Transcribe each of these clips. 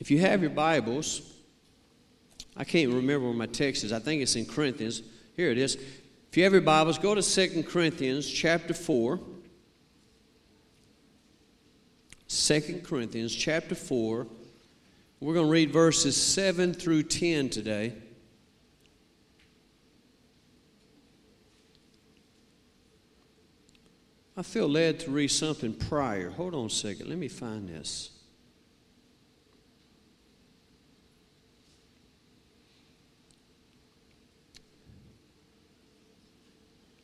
If you have your Bibles, I can't remember where my text is. I think it's in Corinthians. Here it is. If you have your Bibles, go to 2 Corinthians chapter 4. 2 Corinthians chapter 4. We're going to read verses 7 through 10 today. I feel led to read something prior. Hold on a second. Let me find this.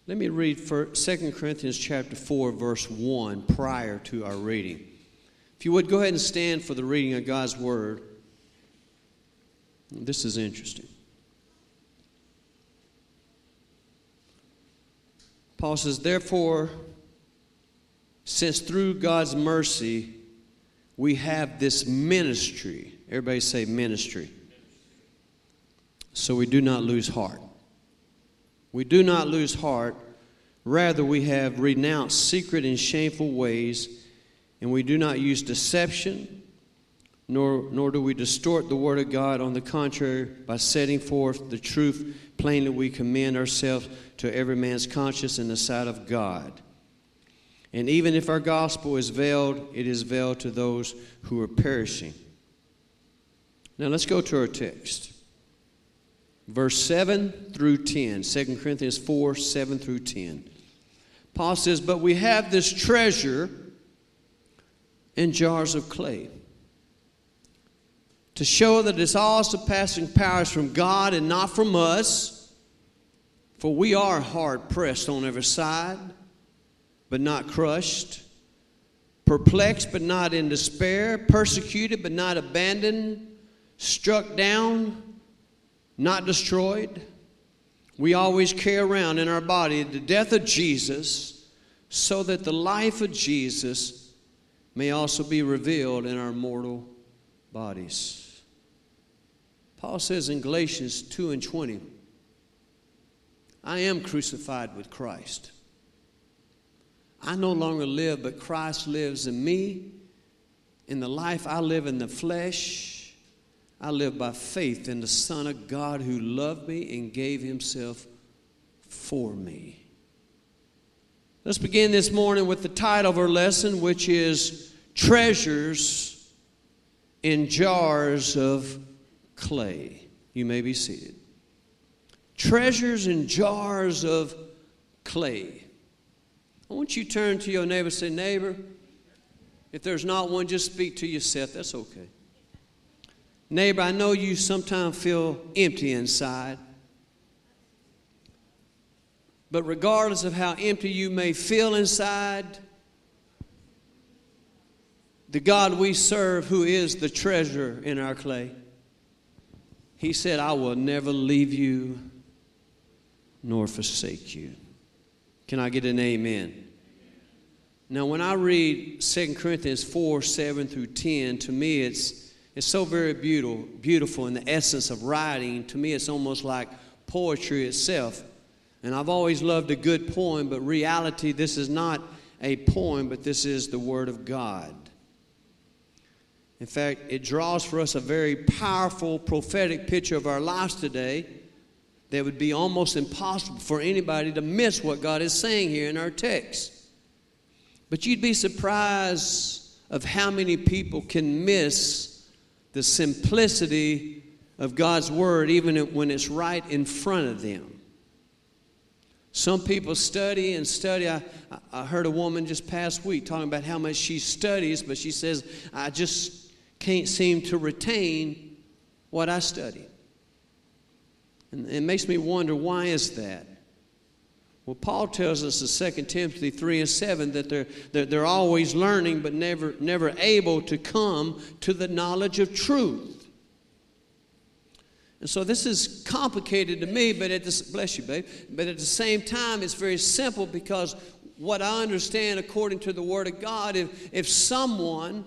Let me read 2 Corinthians chapter 4 verse 1 prior to our reading. If you would go ahead and stand for the reading of God's word. This is interesting. Paul says, Therefore, since through God's mercy we have this ministry, everybody say ministry, so we do not lose heart. We do not lose heart. Rather, we have renounced secret and shameful ways, and we do not use deception, nor, nor do we distort the Word of God. On the contrary, by setting forth the truth plainly, we commend ourselves to every man's conscience in the sight of God. And even if our gospel is veiled, it is veiled to those who are perishing. Now let's go to our text verse 7 through 10. 2 Corinthians 4 7 through 10. Paul says, But we have this treasure in jars of clay to show that it's all surpassing powers from God and not from us. For we are hard pressed on every side, but not crushed, perplexed, but not in despair, persecuted, but not abandoned, struck down not destroyed. We always carry around in our body the death of Jesus so that the life of Jesus may also be revealed in our mortal bodies. Paul says in Galatians 2 and 20, I am crucified with Christ. I no longer live, but Christ lives in me. In the life I live in the flesh, I live by faith in the Son of God who loved me and gave himself for me. Let's begin this morning with the title of our lesson, which is Treasures in Jars of Clay. You may be seated. Treasures in jars of clay. I want you to turn to your neighbor and say, Neighbor, if there's not one, just speak to yourself. That's okay. Neighbor, I know you sometimes feel empty inside. But regardless of how empty you may feel inside, the God we serve, who is the treasure in our clay, He said, I will never leave you nor forsake you. Can I get an amen? Now, when I read 2 Corinthians 4 7 through 10, to me it's it's so very beautiful, beautiful in the essence of writing. To me, it's almost like poetry itself. And I've always loved a good poem, but reality, this is not a poem, but this is the Word of God. In fact, it draws for us a very powerful prophetic picture of our lives today that would be almost impossible for anybody to miss what God is saying here in our text. But you'd be surprised of how many people can miss the simplicity of God's Word, even when it's right in front of them. Some people study and study. I, I heard a woman just past week talking about how much she studies, but she says, I just can't seem to retain what I study. And it makes me wonder why is that? Well, Paul tells us in 2 Timothy 3 and 7 that they're, they're, they're always learning but never, never able to come to the knowledge of truth. And so this is complicated to me, but at this, bless you, babe, but at the same time, it's very simple because what I understand according to the Word of God, if, if someone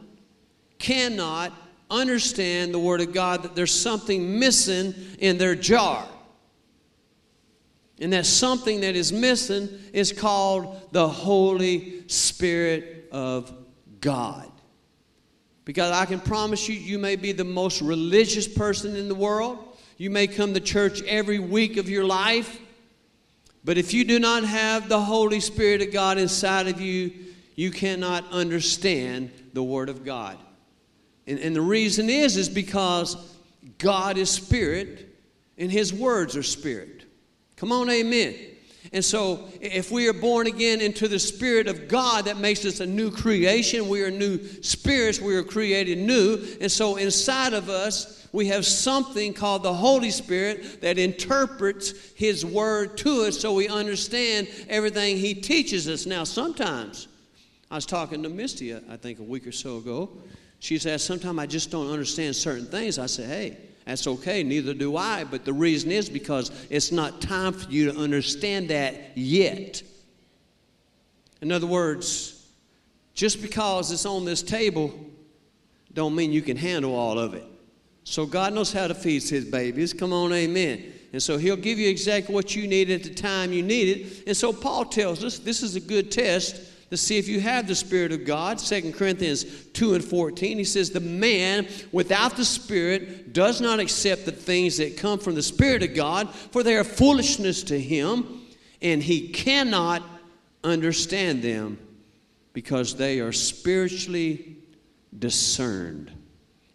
cannot understand the Word of God, that there's something missing in their jar. And that something that is missing is called the Holy Spirit of God. Because I can promise you, you may be the most religious person in the world. You may come to church every week of your life. But if you do not have the Holy Spirit of God inside of you, you cannot understand the Word of God. And, and the reason is, is because God is spirit and His words are spirit. Come on, amen. And so, if we are born again into the Spirit of God, that makes us a new creation. We are new spirits. We are created new. And so, inside of us, we have something called the Holy Spirit that interprets His Word to us so we understand everything He teaches us. Now, sometimes, I was talking to Misty, uh, I think, a week or so ago. She said, Sometimes I just don't understand certain things. I said, Hey, that's okay, neither do I. But the reason is because it's not time for you to understand that yet. In other words, just because it's on this table don't mean you can handle all of it. So God knows how to feed his babies. Come on, amen. And so he'll give you exactly what you need at the time you need it. And so Paul tells us this is a good test to see if you have the Spirit of God. 2 Corinthians 2 and 14, he says, The man without the Spirit does not accept the things that come from the Spirit of God, for they are foolishness to him, and he cannot understand them because they are spiritually discerned.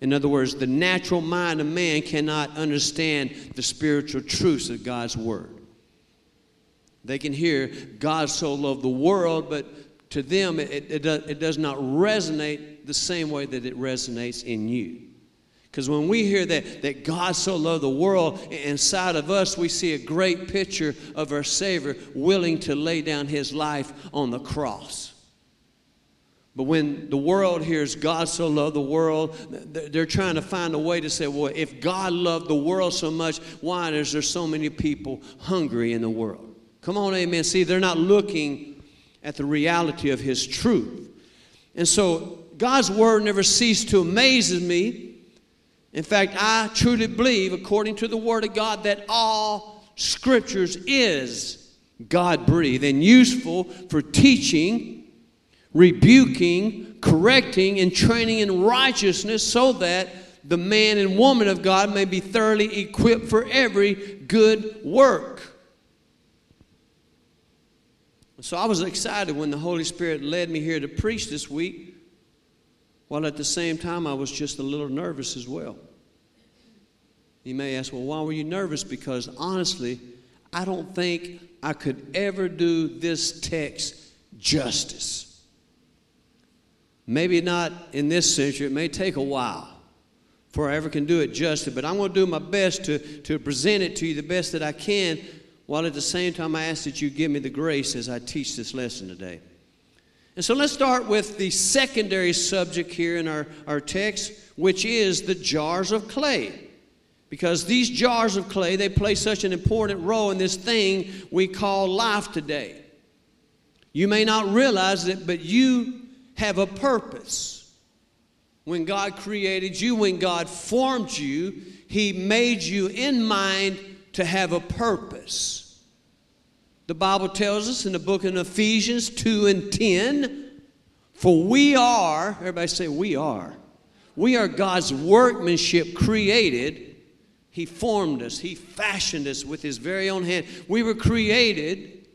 In other words, the natural mind of man cannot understand the spiritual truths of God's Word. They can hear God so loved the world, but to them, mm-hmm. it, it, does, it does not resonate the same way that it resonates in you. Because when we hear that, that God so loved the world, inside of us, we see a great picture of our Savior willing to lay down his life on the cross. But when the world hears God so loved the world, they're trying to find a way to say, well, if God loved the world so much, why is there so many people hungry in the world? Come on, amen. See, they're not looking at the reality of His truth. And so God's Word never ceased to amaze me. In fact, I truly believe, according to the Word of God, that all Scriptures is God breathed and useful for teaching, rebuking, correcting, and training in righteousness so that the man and woman of God may be thoroughly equipped for every good work. So I was excited when the Holy Spirit led me here to preach this week, while at the same time I was just a little nervous as well. You may ask, well, why were you nervous? Because honestly, I don't think I could ever do this text justice. Maybe not in this century, it may take a while before I ever can do it justice, but I'm going to do my best to, to present it to you the best that I can while at the same time I ask that you give me the grace as I teach this lesson today. And so let's start with the secondary subject here in our, our text, which is the jars of clay. Because these jars of clay, they play such an important role in this thing we call life today. You may not realize it, but you have a purpose. When God created you, when God formed you, He made you in mind to have a purpose. The Bible tells us in the book of Ephesians 2 and 10, for we are, everybody say, we are. We are God's workmanship created. He formed us, He fashioned us with His very own hand. We were created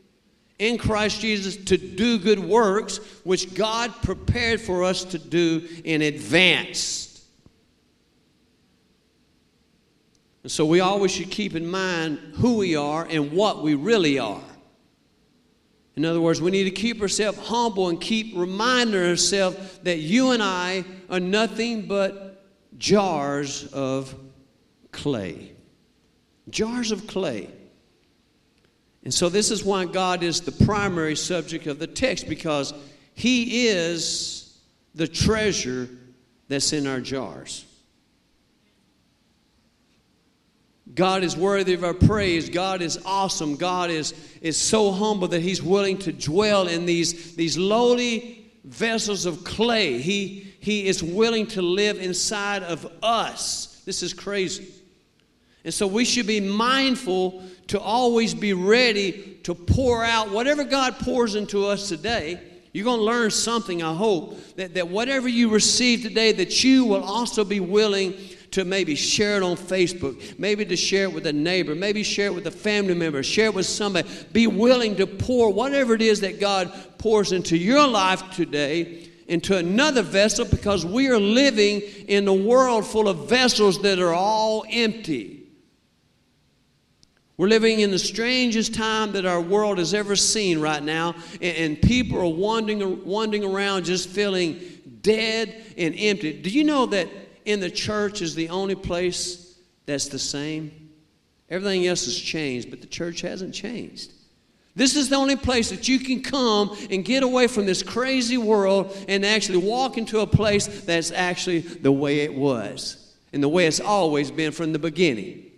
in Christ Jesus to do good works, which God prepared for us to do in advance. And so we always should keep in mind who we are and what we really are. In other words, we need to keep ourselves humble and keep reminding ourselves that you and I are nothing but jars of clay. Jars of clay. And so, this is why God is the primary subject of the text because He is the treasure that's in our jars. God is worthy of our praise. God is awesome. God is, is so humble that He's willing to dwell in these, these lowly vessels of clay. He, he is willing to live inside of us. This is crazy. And so we should be mindful to always be ready to pour out whatever God pours into us today. You're going to learn something, I hope, that, that whatever you receive today, that you will also be willing to maybe share it on Facebook, maybe to share it with a neighbor, maybe share it with a family member, share it with somebody. Be willing to pour whatever it is that God pours into your life today into another vessel because we are living in a world full of vessels that are all empty. We're living in the strangest time that our world has ever seen right now, and, people are wandering, wandering around just feeling dead and empty. Do you know that in the church is the only place that's the same? Everything else has changed, but the church hasn't changed. This is the only place that you can come and get away from this crazy world and actually walk into a place that's actually the way it was and the way it's always been from the beginning.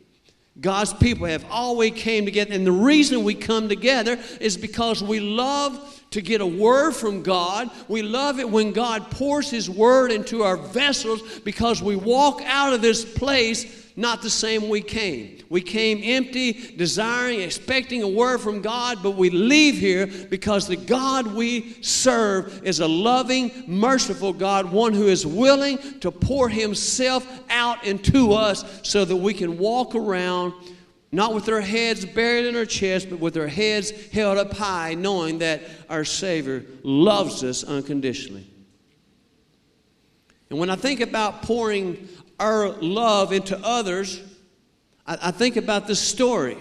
God's people have always came together. And the reason we come together is because we love to get a word from God. We love it when God pours His word into our vessels because we walk out of this place not the same we came. We came empty, desiring, expecting a word from God, but we leave here because the God we serve is a loving, merciful God, one who is willing to pour Himself out into us so that we can walk around not with our heads buried in our chest, but with our heads held up high, knowing that our Savior loves us unconditionally. And when I think about pouring our love into others, I, I think about this story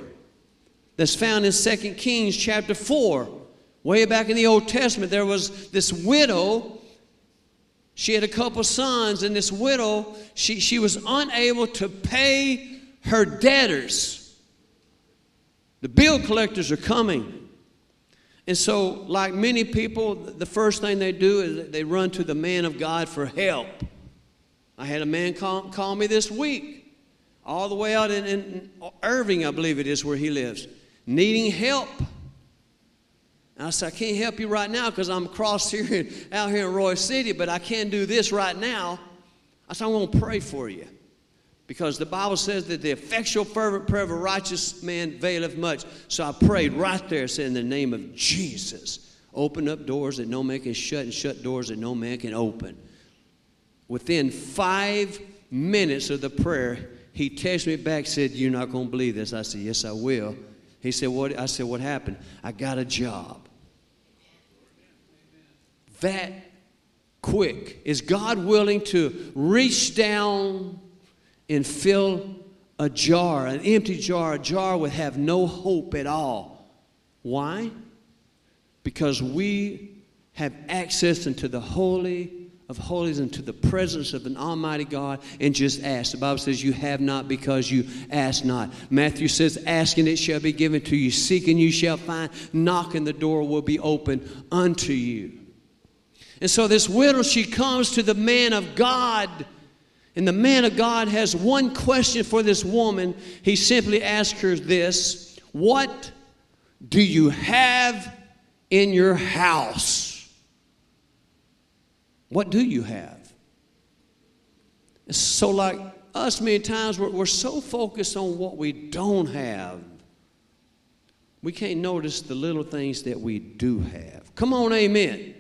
that's found in 2 Kings chapter 4. Way back in the Old Testament, there was this widow. She had a couple sons, and this widow, she, she was unable to pay her debtors. The bill collectors are coming. And so, like many people, the first thing they do is they run to the man of God for help. I had a man call, call me this week, all the way out in, in Irving, I believe it is where he lives, needing help. And I said, I can't help you right now because I'm across here, out here in Royse City, but I can do this right now. I said, I'm going to pray for you. Because the Bible says that the effectual, fervent prayer of a righteous man availeth much. So I prayed right there, saying, In the name of Jesus, open up doors that no man can shut, and shut doors that no man can open. Within five minutes of the prayer, he texted me back, said, You're not going to believe this. I said, Yes, I will. He said, What? I said, What happened? I got a job. That quick. Is God willing to reach down and fill a jar, an empty jar, a jar would have no hope at all? Why? Because we have access into the holy of holies into the presence of an almighty God and just ask. The Bible says, You have not because you ask not. Matthew says, Ask and it shall be given to you. Seek and you shall find. Knock and the door will be open unto you. And so this widow, she comes to the man of God. And the man of God has one question for this woman. He simply asks her this What do you have in your house? What do you have? So, like us, many times we're, we're so focused on what we don't have, we can't notice the little things that we do have. Come on, amen.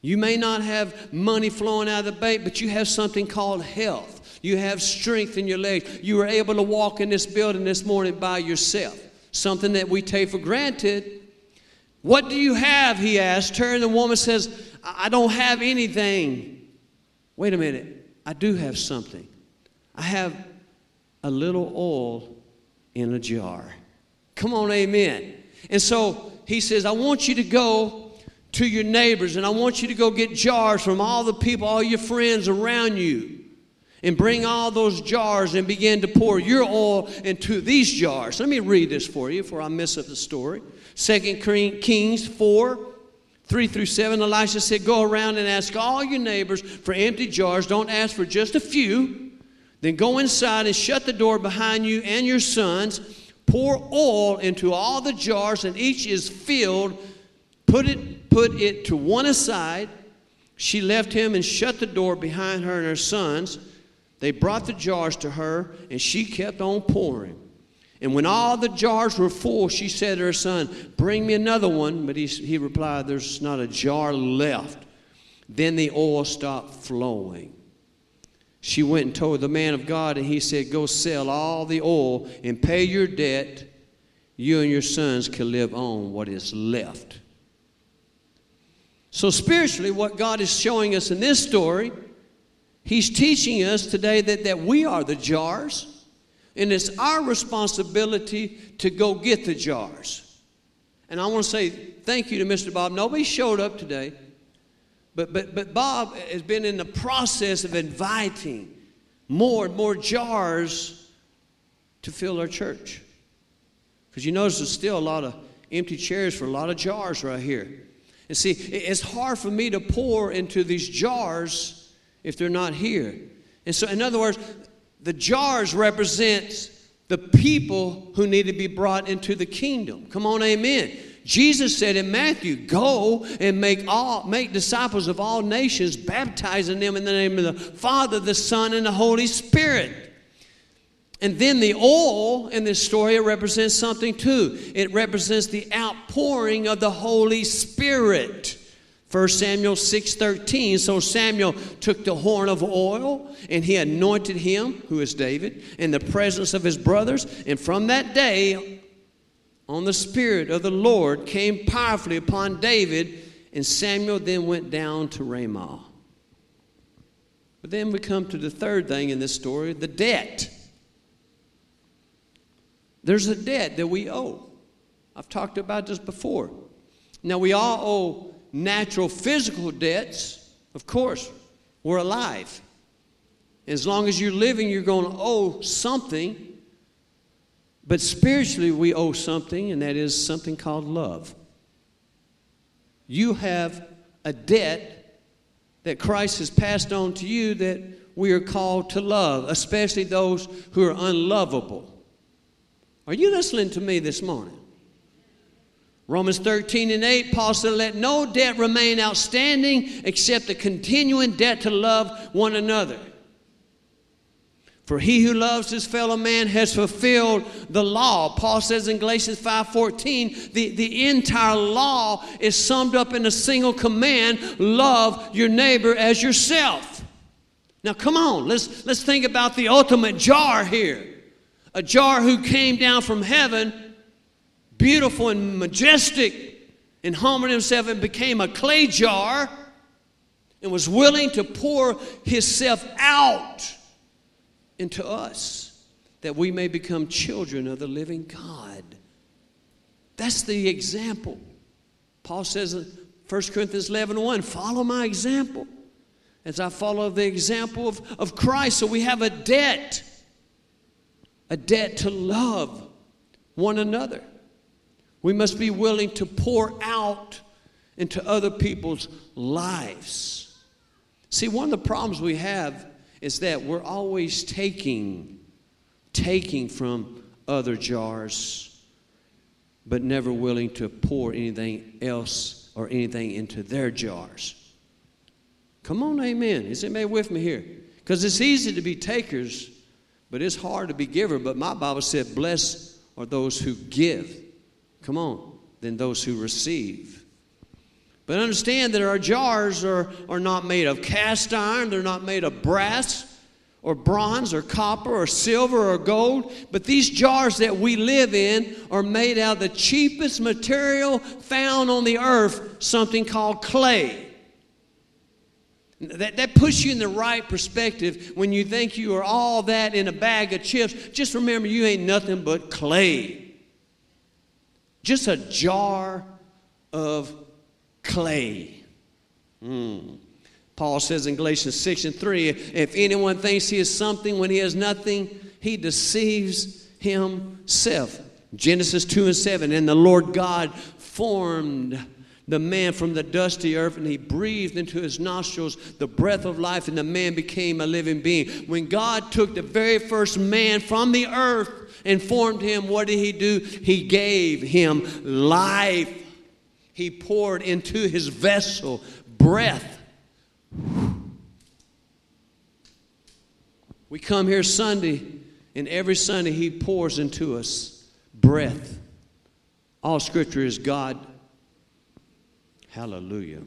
You may not have money flowing out of the bank, but you have something called health. You have strength in your legs. You were able to walk in this building this morning by yourself, something that we take for granted. What do you have? He asked her, and the woman says, I don't have anything. Wait a minute. I do have something. I have a little oil in a jar. Come on, amen. And so he says, I want you to go to your neighbors and I want you to go get jars from all the people, all your friends around you, and bring all those jars and begin to pour your oil into these jars. Let me read this for you before I mess up the story. Second Kings 4 3 through 7, Elisha said, Go around and ask all your neighbors for empty jars. Don't ask for just a few. Then go inside and shut the door behind you and your sons. Pour oil into all the jars, and each is filled. Put it, put it to one aside. She left him and shut the door behind her and her sons. They brought the jars to her, and she kept on pouring. And when all the jars were full, she said to her son, Bring me another one. But he, he replied, There's not a jar left. Then the oil stopped flowing. She went and told the man of God, and he said, Go sell all the oil and pay your debt. You and your sons can live on what is left. So, spiritually, what God is showing us in this story, He's teaching us today that, that we are the jars and it's our responsibility to go get the jars. And I want to say thank you to Mr. Bob. Nobody showed up today, but, but, but Bob has been in the process of inviting more and more jars to fill our church. Because you notice there's still a lot of empty chairs for a lot of jars right here. And see, it's hard for me to pour into these jars if they're not here. And so, in other words, the jars represent the people who need to be brought into the kingdom. Come on, amen. Jesus said in Matthew, "Go and make all make disciples of all nations, baptizing them in the name of the Father, the Son, and the Holy Spirit." And then the oil in this story represents something too. It represents the outpouring of the Holy Spirit. 1 Samuel 6:13 so Samuel took the horn of oil and he anointed him who is David in the presence of his brothers and from that day on the spirit of the Lord came powerfully upon David and Samuel then went down to Ramah But then we come to the third thing in this story the debt There's a debt that we owe I've talked about this before Now we all owe natural physical debts, of course, we're alive. As long as you're living, you're going to owe something. But spiritually, we owe something, and that is something called love. You have a debt that Christ has passed on to you that we are called to love, especially those who are unlovable. Are you listening to me this morning? Romans 13 and 8, Paul said, Let no debt remain outstanding except the continuing debt to love one another. For he who loves his fellow man has fulfilled the law. Paul says in Galatians 5:14, the, the entire law is summed up in a single command: love your neighbor as yourself. Now come on, let's let's think about the ultimate jar here. A jar who came down from heaven beautiful and majestic, and humbled himself and became a clay jar and was willing to pour himself out into us that we may become children of the living God. That's the example. Paul says in 1 Corinthians 11 1, follow my example as I follow the example of, of Christ. So we have a debt, a debt to love one another. We must be willing to pour out into other people's lives. See, one of the problems we have is that we're always taking, taking from other jars, but never willing to pour anything else or anything into their jars. Come on, amen. Is anybody with me here? Because it's easy to be takers, but it's hard to be giver. But my Bible said, blessed are those who give Come on, than those who receive. But understand that our jars are, are not made of cast iron, they're not made of brass or bronze or copper or silver or gold, but these jars that we live in are made out of the cheapest material found on the earth, something called clay. That, that puts you in the right perspective when you think you are all that in a bag of chips. Just remember, you ain't nothing but clay just a jar of clay. Mm. Paul says in Galatians 6 and 3 if anyone thinks he is something when he has nothing, he deceives himself. Genesis 2 and 7 and the Lord God formed the man from the dusty earth and he breathed into his nostrils the breath of life and the man became a living being. When God took the very first man from the earth and formed him, what did he do? He gave him life. He poured into his vessel breath. We come here Sunday And every Sunday, He pours into us breath. All Scripture is God. Hallelujah.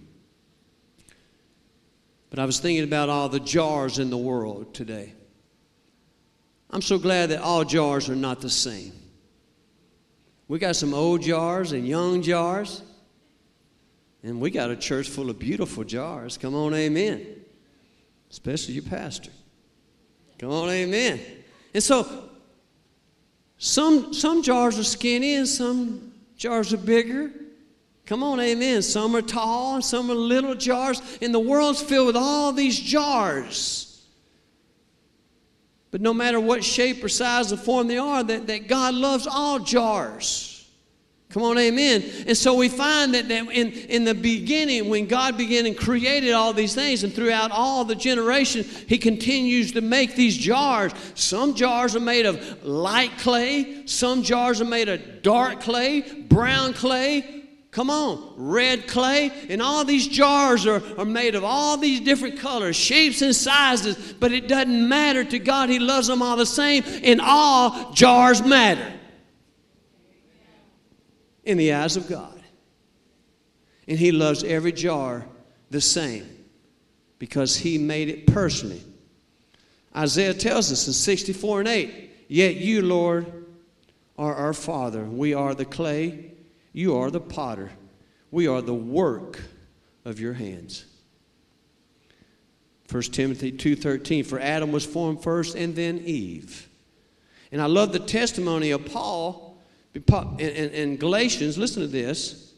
But I was thinking about all the jars in the world today. I'm so glad that all jars are not the same. We got some old jars and young jars, and we got a church full of beautiful jars. Come on, amen. Especially your pastor. Come on, amen. And so, some, some jars are skinny and some jars are bigger. Come on, amen. Some are tall some are little jars. And the world's filled with all these jars. But no matter what shape or size or form they are, that, that God loves all jars. Come on, amen. And so we find that, that in, in the beginning, when God began and created all these things, and throughout all the generations, He continues to make these jars. Some jars are made of light clay, some jars are made of dark clay, brown clay, Come on, red clay, and all these jars are, are made of all these different colors, shapes, and sizes, but it doesn't matter to God. He loves them all the same, and all jars matter in the eyes of God. And He loves every jar the same because He made it personally. Isaiah tells us in 64 and 8, Yet you, Lord, are our Father. We are the clay, you are the potter. We are the work of your hands. 1 Timothy 2:13 for Adam was formed first and then Eve. And I love the testimony of Paul in, Galatians, listen to this.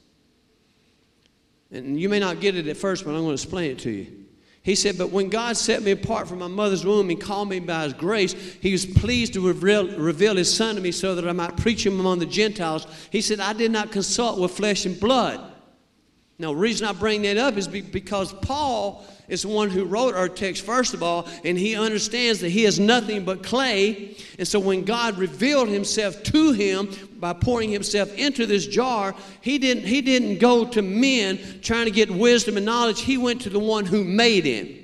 And you may not get it at first, but I'm going to explain it to you. He said, But when God set me apart from my mother's womb and called me by his grace, he was pleased to reveal, reveal, his son to me so that I might preach him among the Gentiles. He said, I did not consult with flesh and blood. Now, the reason I bring that up is because Paul is the one who wrote our text, first of all, and he understands that he is nothing but clay. And so when God revealed himself to him by pouring himself into this jar, he didn't, he didn't go to men trying to get wisdom and knowledge. He went to the one who made him.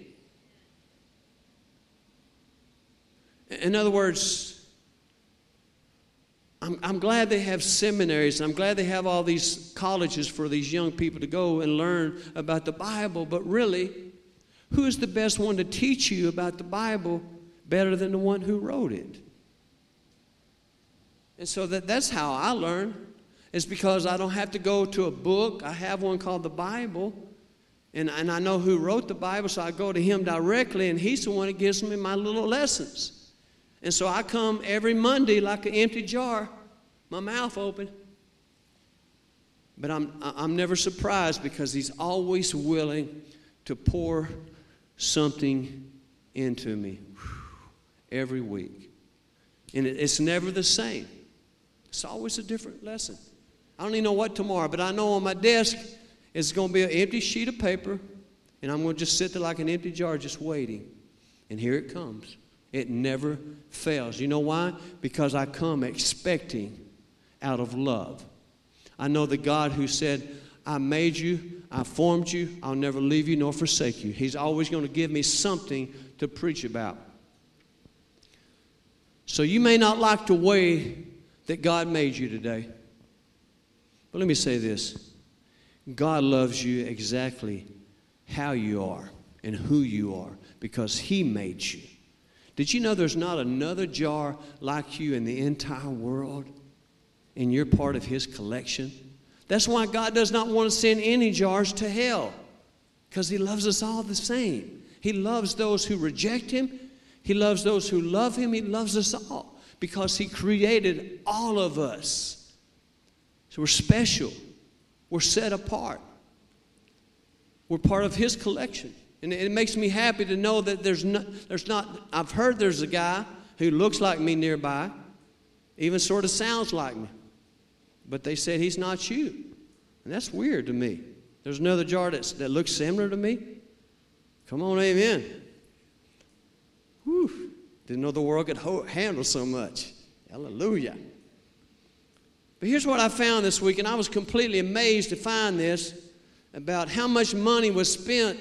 In other words, I'm, I'm glad they have seminaries. I'm glad they have all these colleges for these young people to go and learn about the Bible, but really, who is the best one to teach you about the Bible better than the one who wrote it? And so that, that's how I learn. It's because I don't have to go to a book. I have one called the Bible. And, and I know who wrote the Bible, so I go to him directly, and he's the one that gives me my little lessons. And so I come every Monday like an empty jar, my mouth open. But I'm, I'm never surprised because he's always willing to pour something into me every week. And it's never the same, it's always a different lesson. I don't even know what tomorrow, but I know on my desk is going to be an empty sheet of paper, and I'm going to just sit there like an empty jar just waiting. And here it comes. It never fails. You know why? Because I come expecting out of love. I know the God who said, I made you, I formed you, I'll never leave you nor forsake you. He's always going to give me something to preach about. So you may not like the way that God made you today. But let me say this God loves you exactly how you are and who you are because He made you. Did you know there's not another jar like you in the entire world? And you're part of His collection? That's why God does not want to send any jars to hell, because He loves us all the same. He loves those who reject Him, He loves those who love Him, He loves us all because He created all of us. So we're special, we're set apart, we're part of His collection. And it makes me happy to know that there's not, there's not, I've heard there's a guy who looks like me nearby, even sort of sounds like me but they said he's not you. And that's weird to me. There's another jar that's, that looks similar to me. Come on, amen. Whew. Didn't know the world could hold, handle so much. Hallelujah. But here's what I found this week, and I was completely amazed to find this about how much money was spent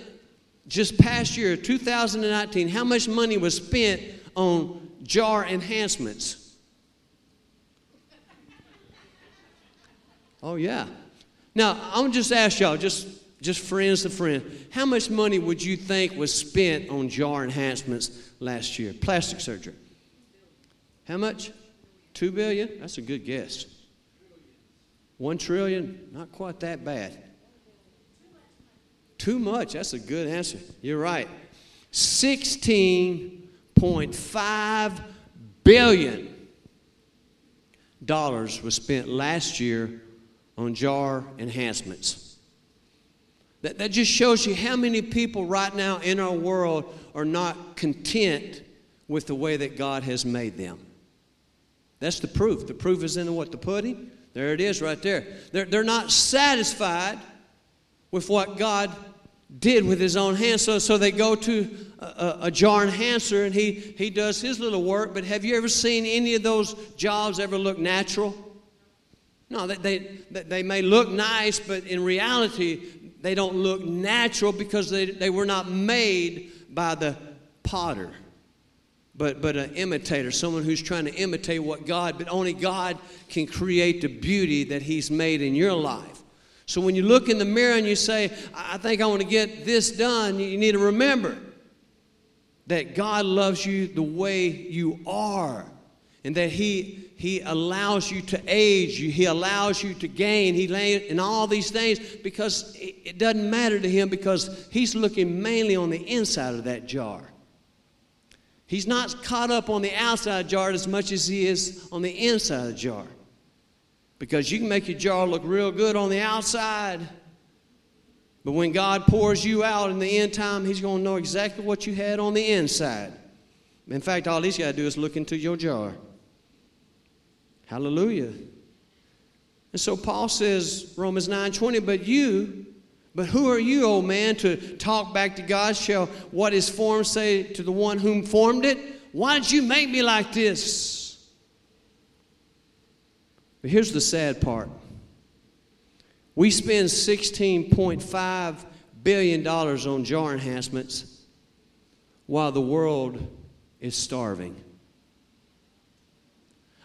just past year, 2019, how much money was spent on jar enhancements. Oh, yeah. Now, I'm just ask y'all, just, just friends to friends, how much money would you think was spent on jar enhancements last year? Plastic surgery. How much? Two billion? That's a good guess. One trillion? Not quite that bad. Too much. That's a good answer. You're right. 16.5 billion dollars was spent last year on jar enhancements. That, that just shows you how many people right now in our world are not content with the way that God has made them. That's the proof. The proof is in the, what? The pudding? There it is right there. They're, they're not satisfied with what God did with his own hands. So, so they go to a, a, a, jar enhancer and he, he does his little work. But have you ever seen any of those jobs ever look natural? No, they, they, they may look nice, but in reality, they don't look natural because they, they were not made by the potter but, but an imitator, someone who's trying to imitate what God, but only God can create the beauty that He's made in your life. So when you look in the mirror and you say, I think I want to get this done, you need to remember that God loves you the way you are and that He, he allows you to age, He allows you to gain, He and all these things because it doesn't matter to Him because He's looking mainly on the inside of that jar. He's not caught up on the outside jar as much as he is on the inside of the jar. Because you can make your jar look real good on the outside, but when God pours you out in the end time, He's going to know exactly what you had on the inside. In fact, all He's got to do is look into your jar. Hallelujah. And so Paul says, Romans 9 20, but you, but who are you, O man, to talk back to God? Shall what is formed say to the one whom formed it? Why did you make me like this? But here's the sad part we spend $16.5 billion on jar enhancements while the world is starving.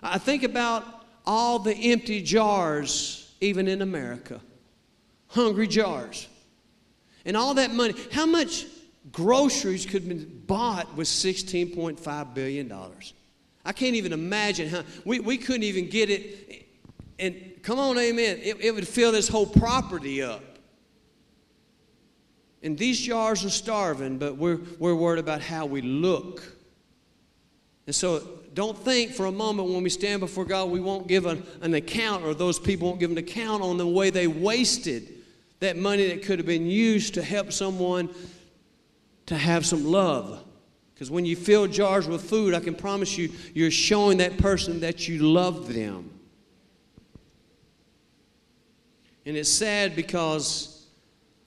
I think about all the empty jars, even in America hungry jars. And all that money, how much groceries could have been bought with $16.5 billion? I can't even imagine how, we, we couldn't even get it. And come on, amen, it, it would fill this whole property up. And these jars are starving, but we're, we're worried about how we look. And so don't think for a moment when we stand before God, we won't give an, an account, or those people won't give an account on the way they wasted that money that could have been used to help someone to have some love. Because when you fill jars with food, I can promise you, you're showing that person that you love them. And it's sad because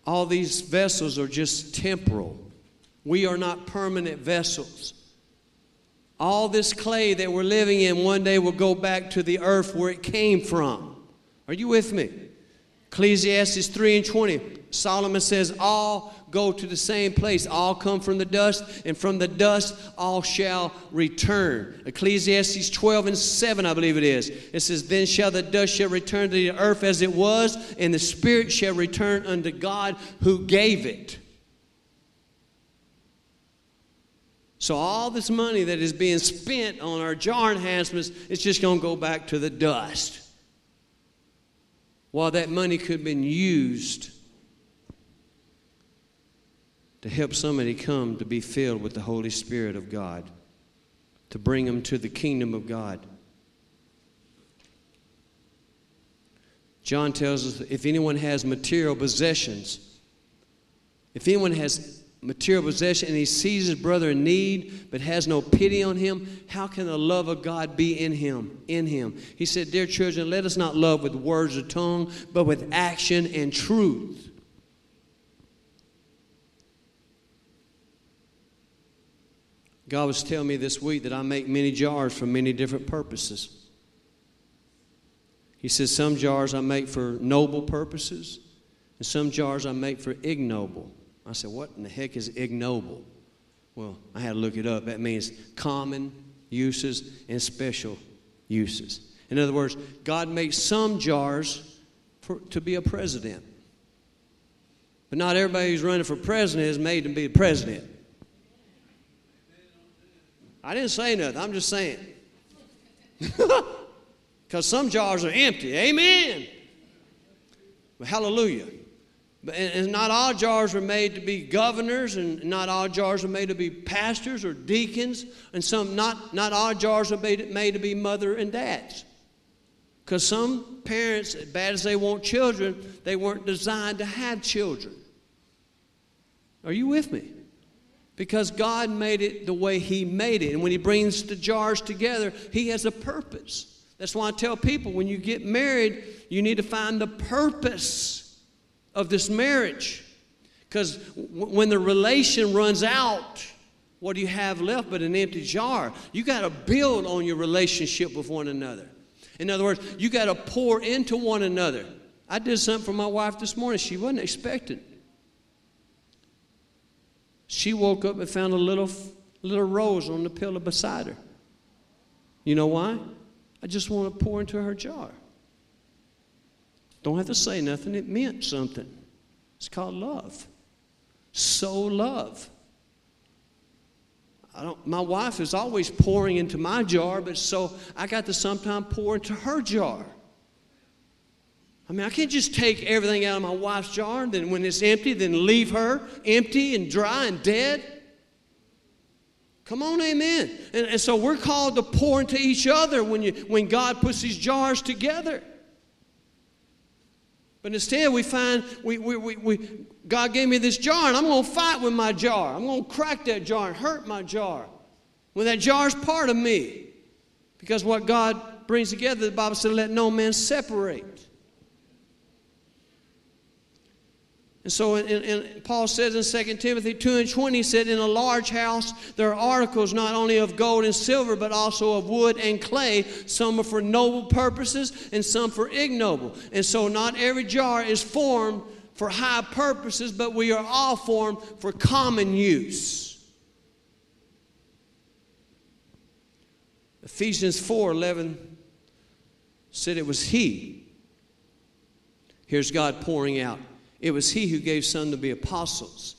all these vessels are just temporal. We are not permanent vessels. All this clay that we're living in one day will go back to the earth where it came from. Are you with me? Ecclesiastes 3 and 20, Solomon says, All go to the same place. All come from the dust, and from the dust all shall return. Ecclesiastes 12 and 7, I believe it is. It says, Then shall the dust shall return to the earth as it was, and the spirit shall return unto God who gave it. So all this money that is being spent on our jar enhancements, it's just going to go back to the dust while that money could have been used to help somebody come to be filled with the Holy Spirit of God, to bring them to the kingdom of God. John tells us if anyone has material possessions, if anyone has material possession and he sees his brother in need but has no pity on him, how can the love of God be in him? In him. He said, Dear children, let us not love with words or tongue, but with action and truth. God was telling me this week that I make many jars for many different purposes. He says, Some jars I make for noble purposes, and some jars I make for ignoble. I said, What in the heck is ignoble? Well, I had to look it up. That means common, uses and special uses. In other words, God makes some jars for, to be a president. But not everybody who's running for president is made to be a president. I didn't say nothing, I'm just saying. Because some jars are empty. Amen. But hallelujah. And not all jars are made to be governors, and not all jars are made to be pastors or deacons, and some not, not all jars are made, made to be mother and dads. Because some parents, as bad as they want children, they weren't designed to have children. Are you with me? Because God made it the way He made it. And when He brings the jars together, He has a purpose. That's why I tell people when you get married, you need to find the purpose of this marriage. Because w- when the relation runs out, what do you have left but an empty jar? You got to build on your relationship with one another. In other words, you got to pour into one another. I did something for my wife this morning she wasn't expecting. She woke up and found a little, little rose on the pillow beside her. You know why? I just want to pour into her jar. Don't have to say nothing, it meant something. It's called love. So love. I don't, my wife is always pouring into my jar, but so I got to sometimes pour into her jar. I mean, I can't just take everything out of my wife's jar, and then when it's empty, then leave her empty and dry and dead. Come on, amen. And, and so we're called to pour into each other when, you, when God puts these jars together. But instead, we find we, we, we, we, God gave me this jar, and I'm going to fight with my jar. I'm going to crack that jar and hurt my jar. When that jar is part of me. Because what God brings together, the Bible said, let no man separate. And so in, in, Paul says in 2 Timothy 2 and 20, he said, In a large house there are articles not only of gold and silver, but also of wood and clay. Some are for noble purposes and some for ignoble. And so not every jar is formed for high purposes, but we are all formed for common use. Ephesians 4 11 said it was He. Here's God pouring out it was he who gave some to be apostles,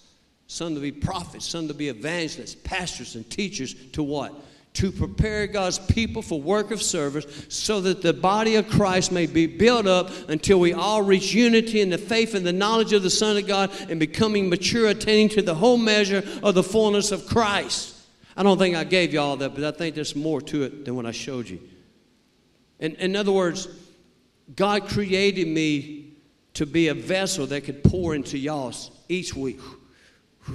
some to be prophets, some to be evangelists, pastors, and teachers to what? To prepare God's people for work of service so that the body of Christ may be built up until we all reach unity in the faith and the knowledge of the Son of God and becoming mature, attaining to the whole measure of the fullness of Christ. I don't think I gave you all that, but I think there's more to it than what I showed you. In, in other words, God created me to be a vessel that could pour into y'all each week.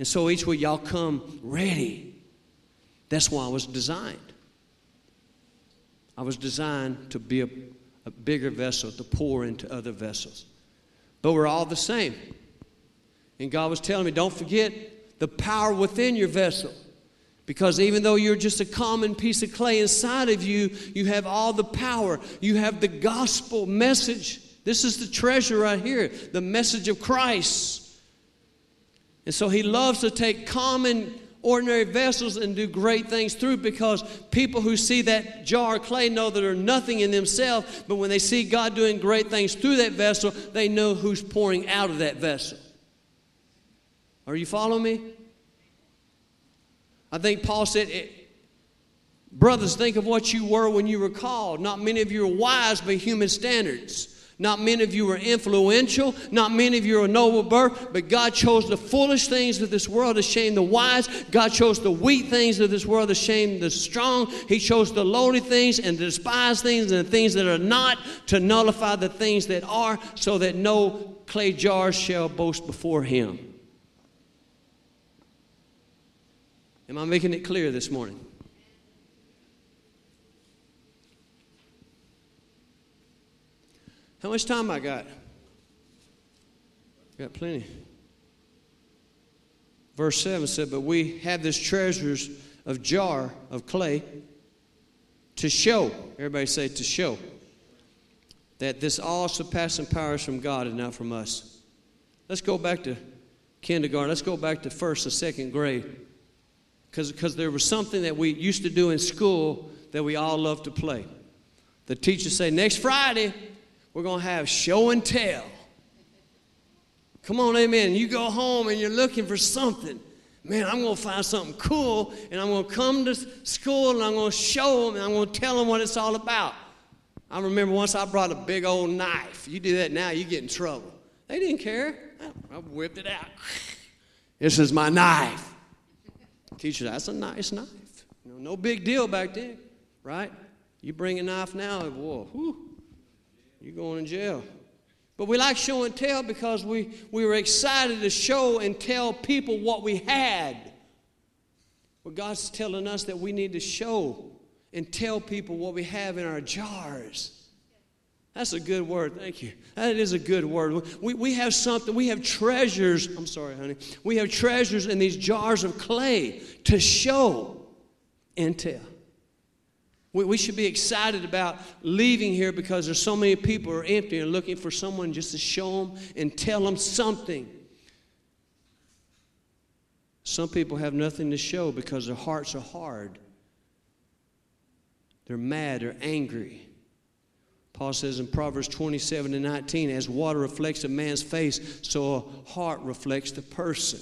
And so each week y'all come ready. That's why I was designed. I was designed to be a, a bigger vessel to pour into other vessels. But we're all the same. And God was telling me, don't forget the power within your vessel. Because even though you're just a common piece of clay inside of you, you have all the power. You have the gospel message this is the treasure right here, the message of Christ. And so he loves to take common, ordinary vessels and do great things through because people who see that jar of clay know that are nothing in themselves, but when they see God doing great things through that vessel, they know who's pouring out of that vessel. Are you following me? I think Paul said, eh, Brothers, think of what you were when you were called. Not many of you are wise by human standards. Not many of you are influential. Not many of you are noble birth. But God chose the foolish things of this world to shame the wise. God chose the weak things of this world to shame the strong. He chose the lowly things and the despised things and the things that are not to nullify the things that are, so that no clay jars shall boast before Him. Am I making it clear this morning? How much time I got? Got plenty. Verse 7 said, But we have this treasures of jar of clay to show. Everybody say to show. That this all surpassing power is from God and not from us. Let's go back to kindergarten. Let's go back to first and second grade. because there was something that we used to do in school that we all loved to play. The teacher say, next Friday, we're going to have show and tell. Come on, amen. You go home and you're looking for something. Man, I'm going to find something cool and I'm going to come to school and I'm going to show them and I'm going to tell them what it's all about. I remember once I brought a big old knife. You do that now, you get in trouble. They didn't care. I whipped it out. This is my knife. Teacher, that's a nice knife. You know, no big deal back then, right? You bring a knife now, whoa, you're going to jail. But we like show and tell because we, we were excited to show and tell people what we had. But God's telling us that we need to show and tell people what we have in our jars. That's a good word. Thank you. That is a good word. We, we have something, we have treasures. I'm sorry, honey. We have treasures in these jars of clay to show and tell. We, we should be excited about leaving here because there's so many people are empty and looking for someone just to show them and tell them something. Some people have nothing to show because their hearts are hard. They're mad or angry. Paul says in Proverbs 27 and 19, as water reflects a man's face, so a heart reflects the person.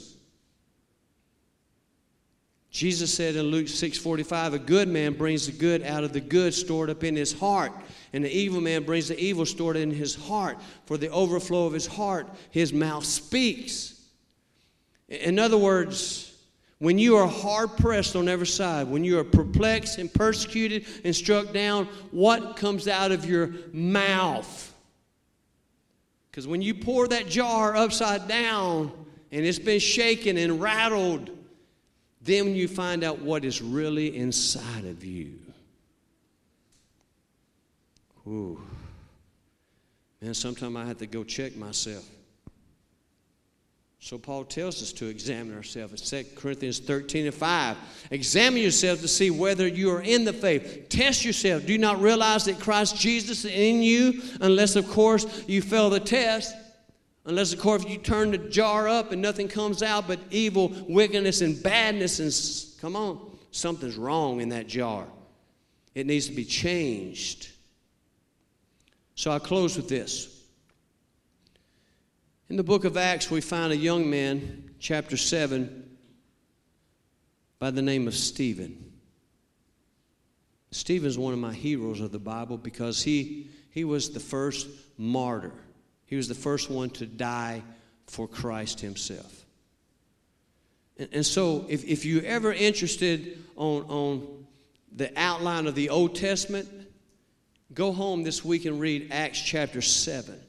Jesus said in Luke 6:45, a good man brings the good out of the good stored up in his heart, and the evil man brings the evil stored in his heart. For the overflow of his heart, his mouth speaks. In other words, when you are hard pressed on every side, when you are perplexed and persecuted and struck down, what comes out of your mouth? Because when you pour that jar upside down and it's been shaken and rattled, then you find out what is really inside of you. Ooh. Man, sometimes I have to go check myself. So Paul tells us to examine ourselves. In 2 Corinthians 13 and 5. Examine yourself to see whether you are in the faith. Test yourself. Do you not realize that Christ Jesus is in you, unless, of course, you fail the test? Unless, of course, you turn the jar up and nothing comes out but evil, wickedness, and badness. And come on, something's wrong in that jar. It needs to be changed. So I close with this. In the book of Acts, we find a young man, chapter 7, by the name of Stephen. Stephen is one of my heroes of the Bible because he, he was the first martyr. He was the first one to die for Christ himself. And, and so, if, if you're ever interested on, on the outline of the Old Testament, go home this week and read Acts chapter 7.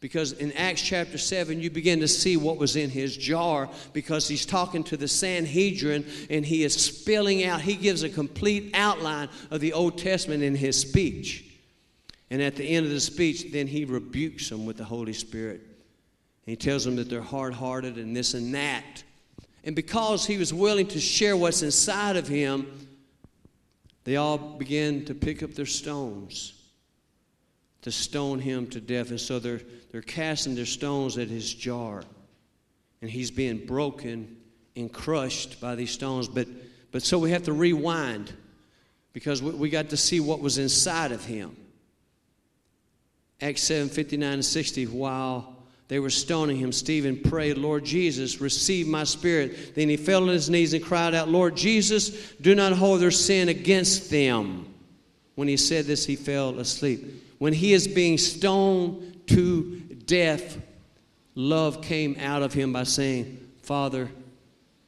Because in Acts chapter 7, you begin to see what was in his jar because he's talking to the Sanhedrin and he is spilling out. He gives a complete outline of the Old Testament in his speech. And at the end of the speech, then he rebukes them with the Holy Spirit. He tells them that they're hard hearted and this and that. And because he was willing to share what's inside of him, they all began to pick up their stones to stone him to death. And so they're, they're casting their stones at his jar. And he's being broken and crushed by these stones. But, but so we have to rewind because we, we got to see what was inside of him. Acts 7 59 and 60, while they were stoning him, Stephen prayed, Lord Jesus, receive my spirit. Then he fell on his knees and cried out, Lord Jesus, do not hold their sin against them. When he said this, he fell asleep when he is being stoned to death, love came out of him by saying, Father,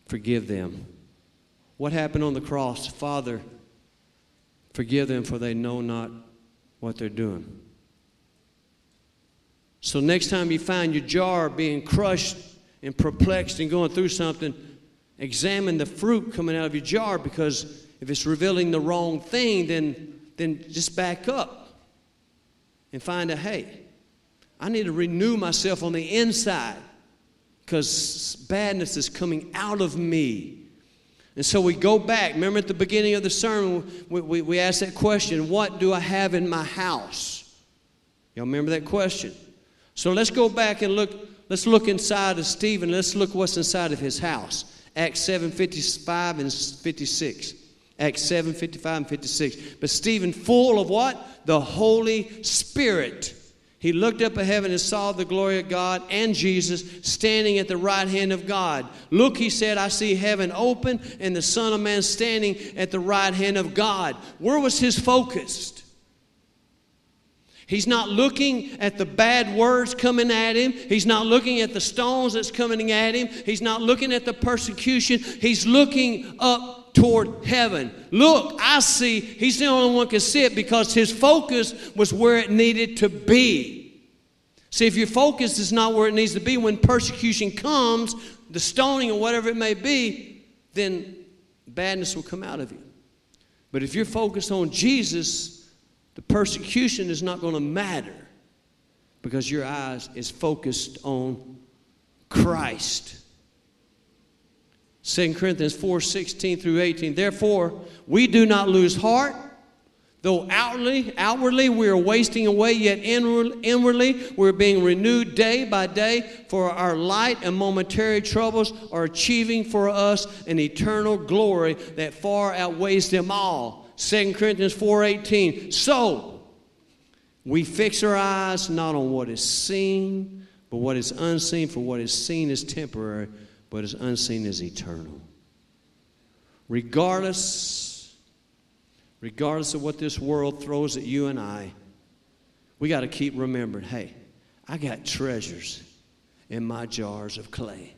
forgive them. What happened on the cross? Father, forgive them, for they know not what they're doing. So, next time you find your jar being crushed and perplexed and going through something, examine the fruit coming out of your jar because if it's revealing the wrong thing, then, then just back up and find out hey, I need to renew myself on the inside because badness is coming out of me. And so we go back. Remember at the beginning of the sermon, we, we, we asked that question What do I have in my house? Y'all remember that question? So let's go back and look. Let's look inside of Stephen. Let's look what's inside of his house. Acts 7 55 and 56. Acts 7 55 and 56. But Stephen, full of what? The Holy Spirit. He looked up at heaven and saw the glory of God and Jesus standing at the right hand of God. Look, he said, I see heaven open and the Son of Man standing at the right hand of God. Where was his focus? He's not looking at the bad words coming at him. He's not looking at the stones that's coming at him. He's not looking at the persecution. He's looking up toward heaven. Look, I see he's the only one can see it because his focus was where it needed to be. See, if your focus is not where it needs to be, when persecution comes, the stoning or whatever it may be, then badness will come out of you. But if you're focused on Jesus, the persecution is not going to matter because your eyes is focused on Christ. 2 Corinthians 4 16 through 18. Therefore, we do not lose heart, though outwardly, outwardly we are wasting away, yet inwardly we're being renewed day by day, for our light and momentary troubles are achieving for us an eternal glory that far outweighs them all. 2 Corinthians 4:18. So we fix our eyes not on what is seen, but what is unseen, for what is seen is temporary, but is unseen is eternal. Regardless, regardless of what this world throws at you and I, we got to keep remembering, hey, I got treasures in my jars of clay.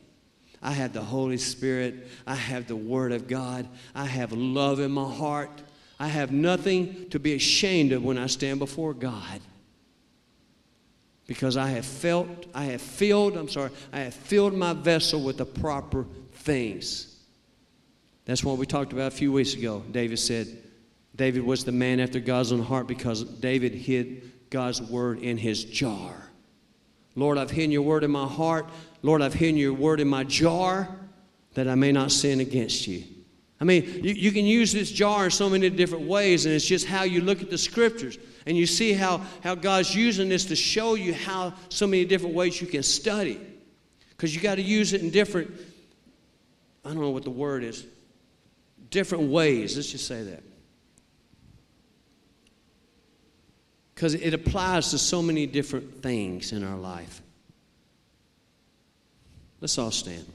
I have the Holy Spirit. I have the Word of God. I have love in my heart. I have nothing to be ashamed of when I stand before God. Because I have felt, I have filled, I'm sorry, I have filled my vessel with the proper things. That's what we talked about a few weeks ago. David said, David was the man after God's own heart because David hid God's word in his jar. Lord, I've hidden your word in my heart. Lord, I've hidden your word in my jar that I may not sin against you. I mean, you, you can use this jar in so many different ways, and it's just how you look at the scriptures. And you see how, how God's using this to show you how so many different ways you can study. Because you got to use it in different, I don't know what the word is, different ways. Let's just say that. Because it applies to so many different things in our life. Let's all stand.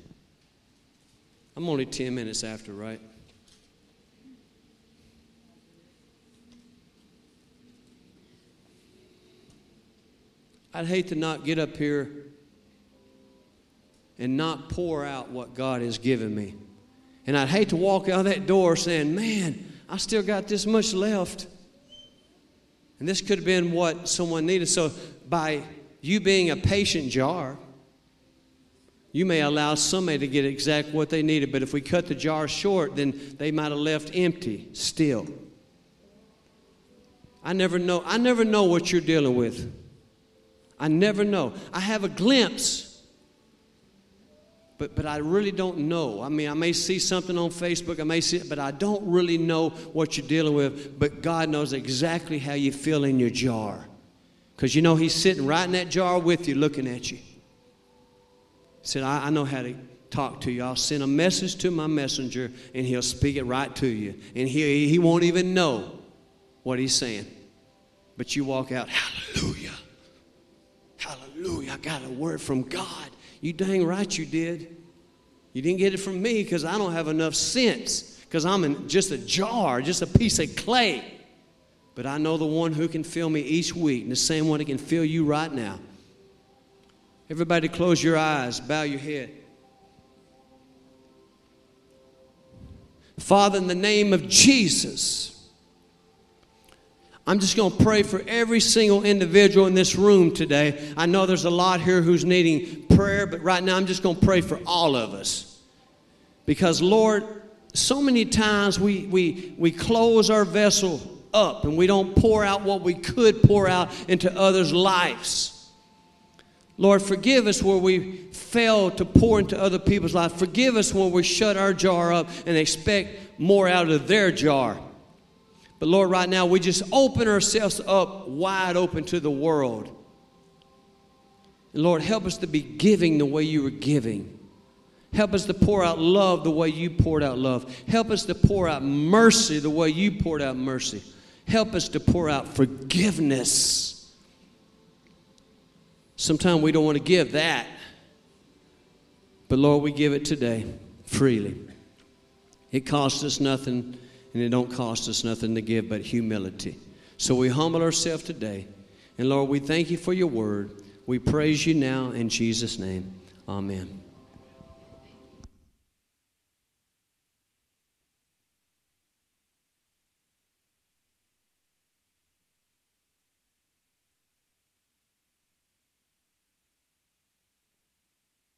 I'm only 10 minutes after, right? I'd hate to not get up here and not pour out what God has given me. And I'd hate to walk out that door saying, Man, I still got this much left. And this could have been what someone needed. So, by you being a patient jar, you may allow somebody to get exact what they needed. But if we cut the jar short, then they might have left empty still. I never know. I never know what you're dealing with. I never know. I have a glimpse, but, but I really don't know. I mean, I may see something on Facebook, I may see it, but I don't really know what you're dealing with. But God knows exactly how you feel in your jar. Because you know, He's sitting right in that jar with you, looking at you. He said, I, I know how to talk to you. I'll send a message to my messenger, and he'll speak it right to you. And he, he won't even know what he's saying. But you walk out, hallelujah. Hallelujah, I got a word from God. You dang right you did. You didn't get it from me because I don't have enough sense because I'm in just a jar, just a piece of clay. But I know the one who can fill me each week, and the same one that can fill you right now. Everybody, close your eyes, bow your head. Father, in the name of Jesus, I'm just going to pray for every single individual in this room today. I know there's a lot here who's needing prayer, but right now I'm just going to pray for all of us. Because, Lord, so many times we, we, we close our vessel up and we don't pour out what we could pour out into others' lives. Lord, forgive us where we fail to pour into other people's lives. Forgive us when we shut our jar up and expect more out of their jar. But Lord, right now, we just open ourselves up wide open to the world. And Lord, help us to be giving the way you were giving. Help us to pour out love the way you poured out love. Help us to pour out mercy the way you poured out mercy. Help us to pour out forgiveness. Sometimes we don't want to give that. But Lord, we give it today freely. It costs us nothing, and it don't cost us nothing to give but humility. So we humble ourselves today. And Lord, we thank you for your word. We praise you now in Jesus' name. Amen.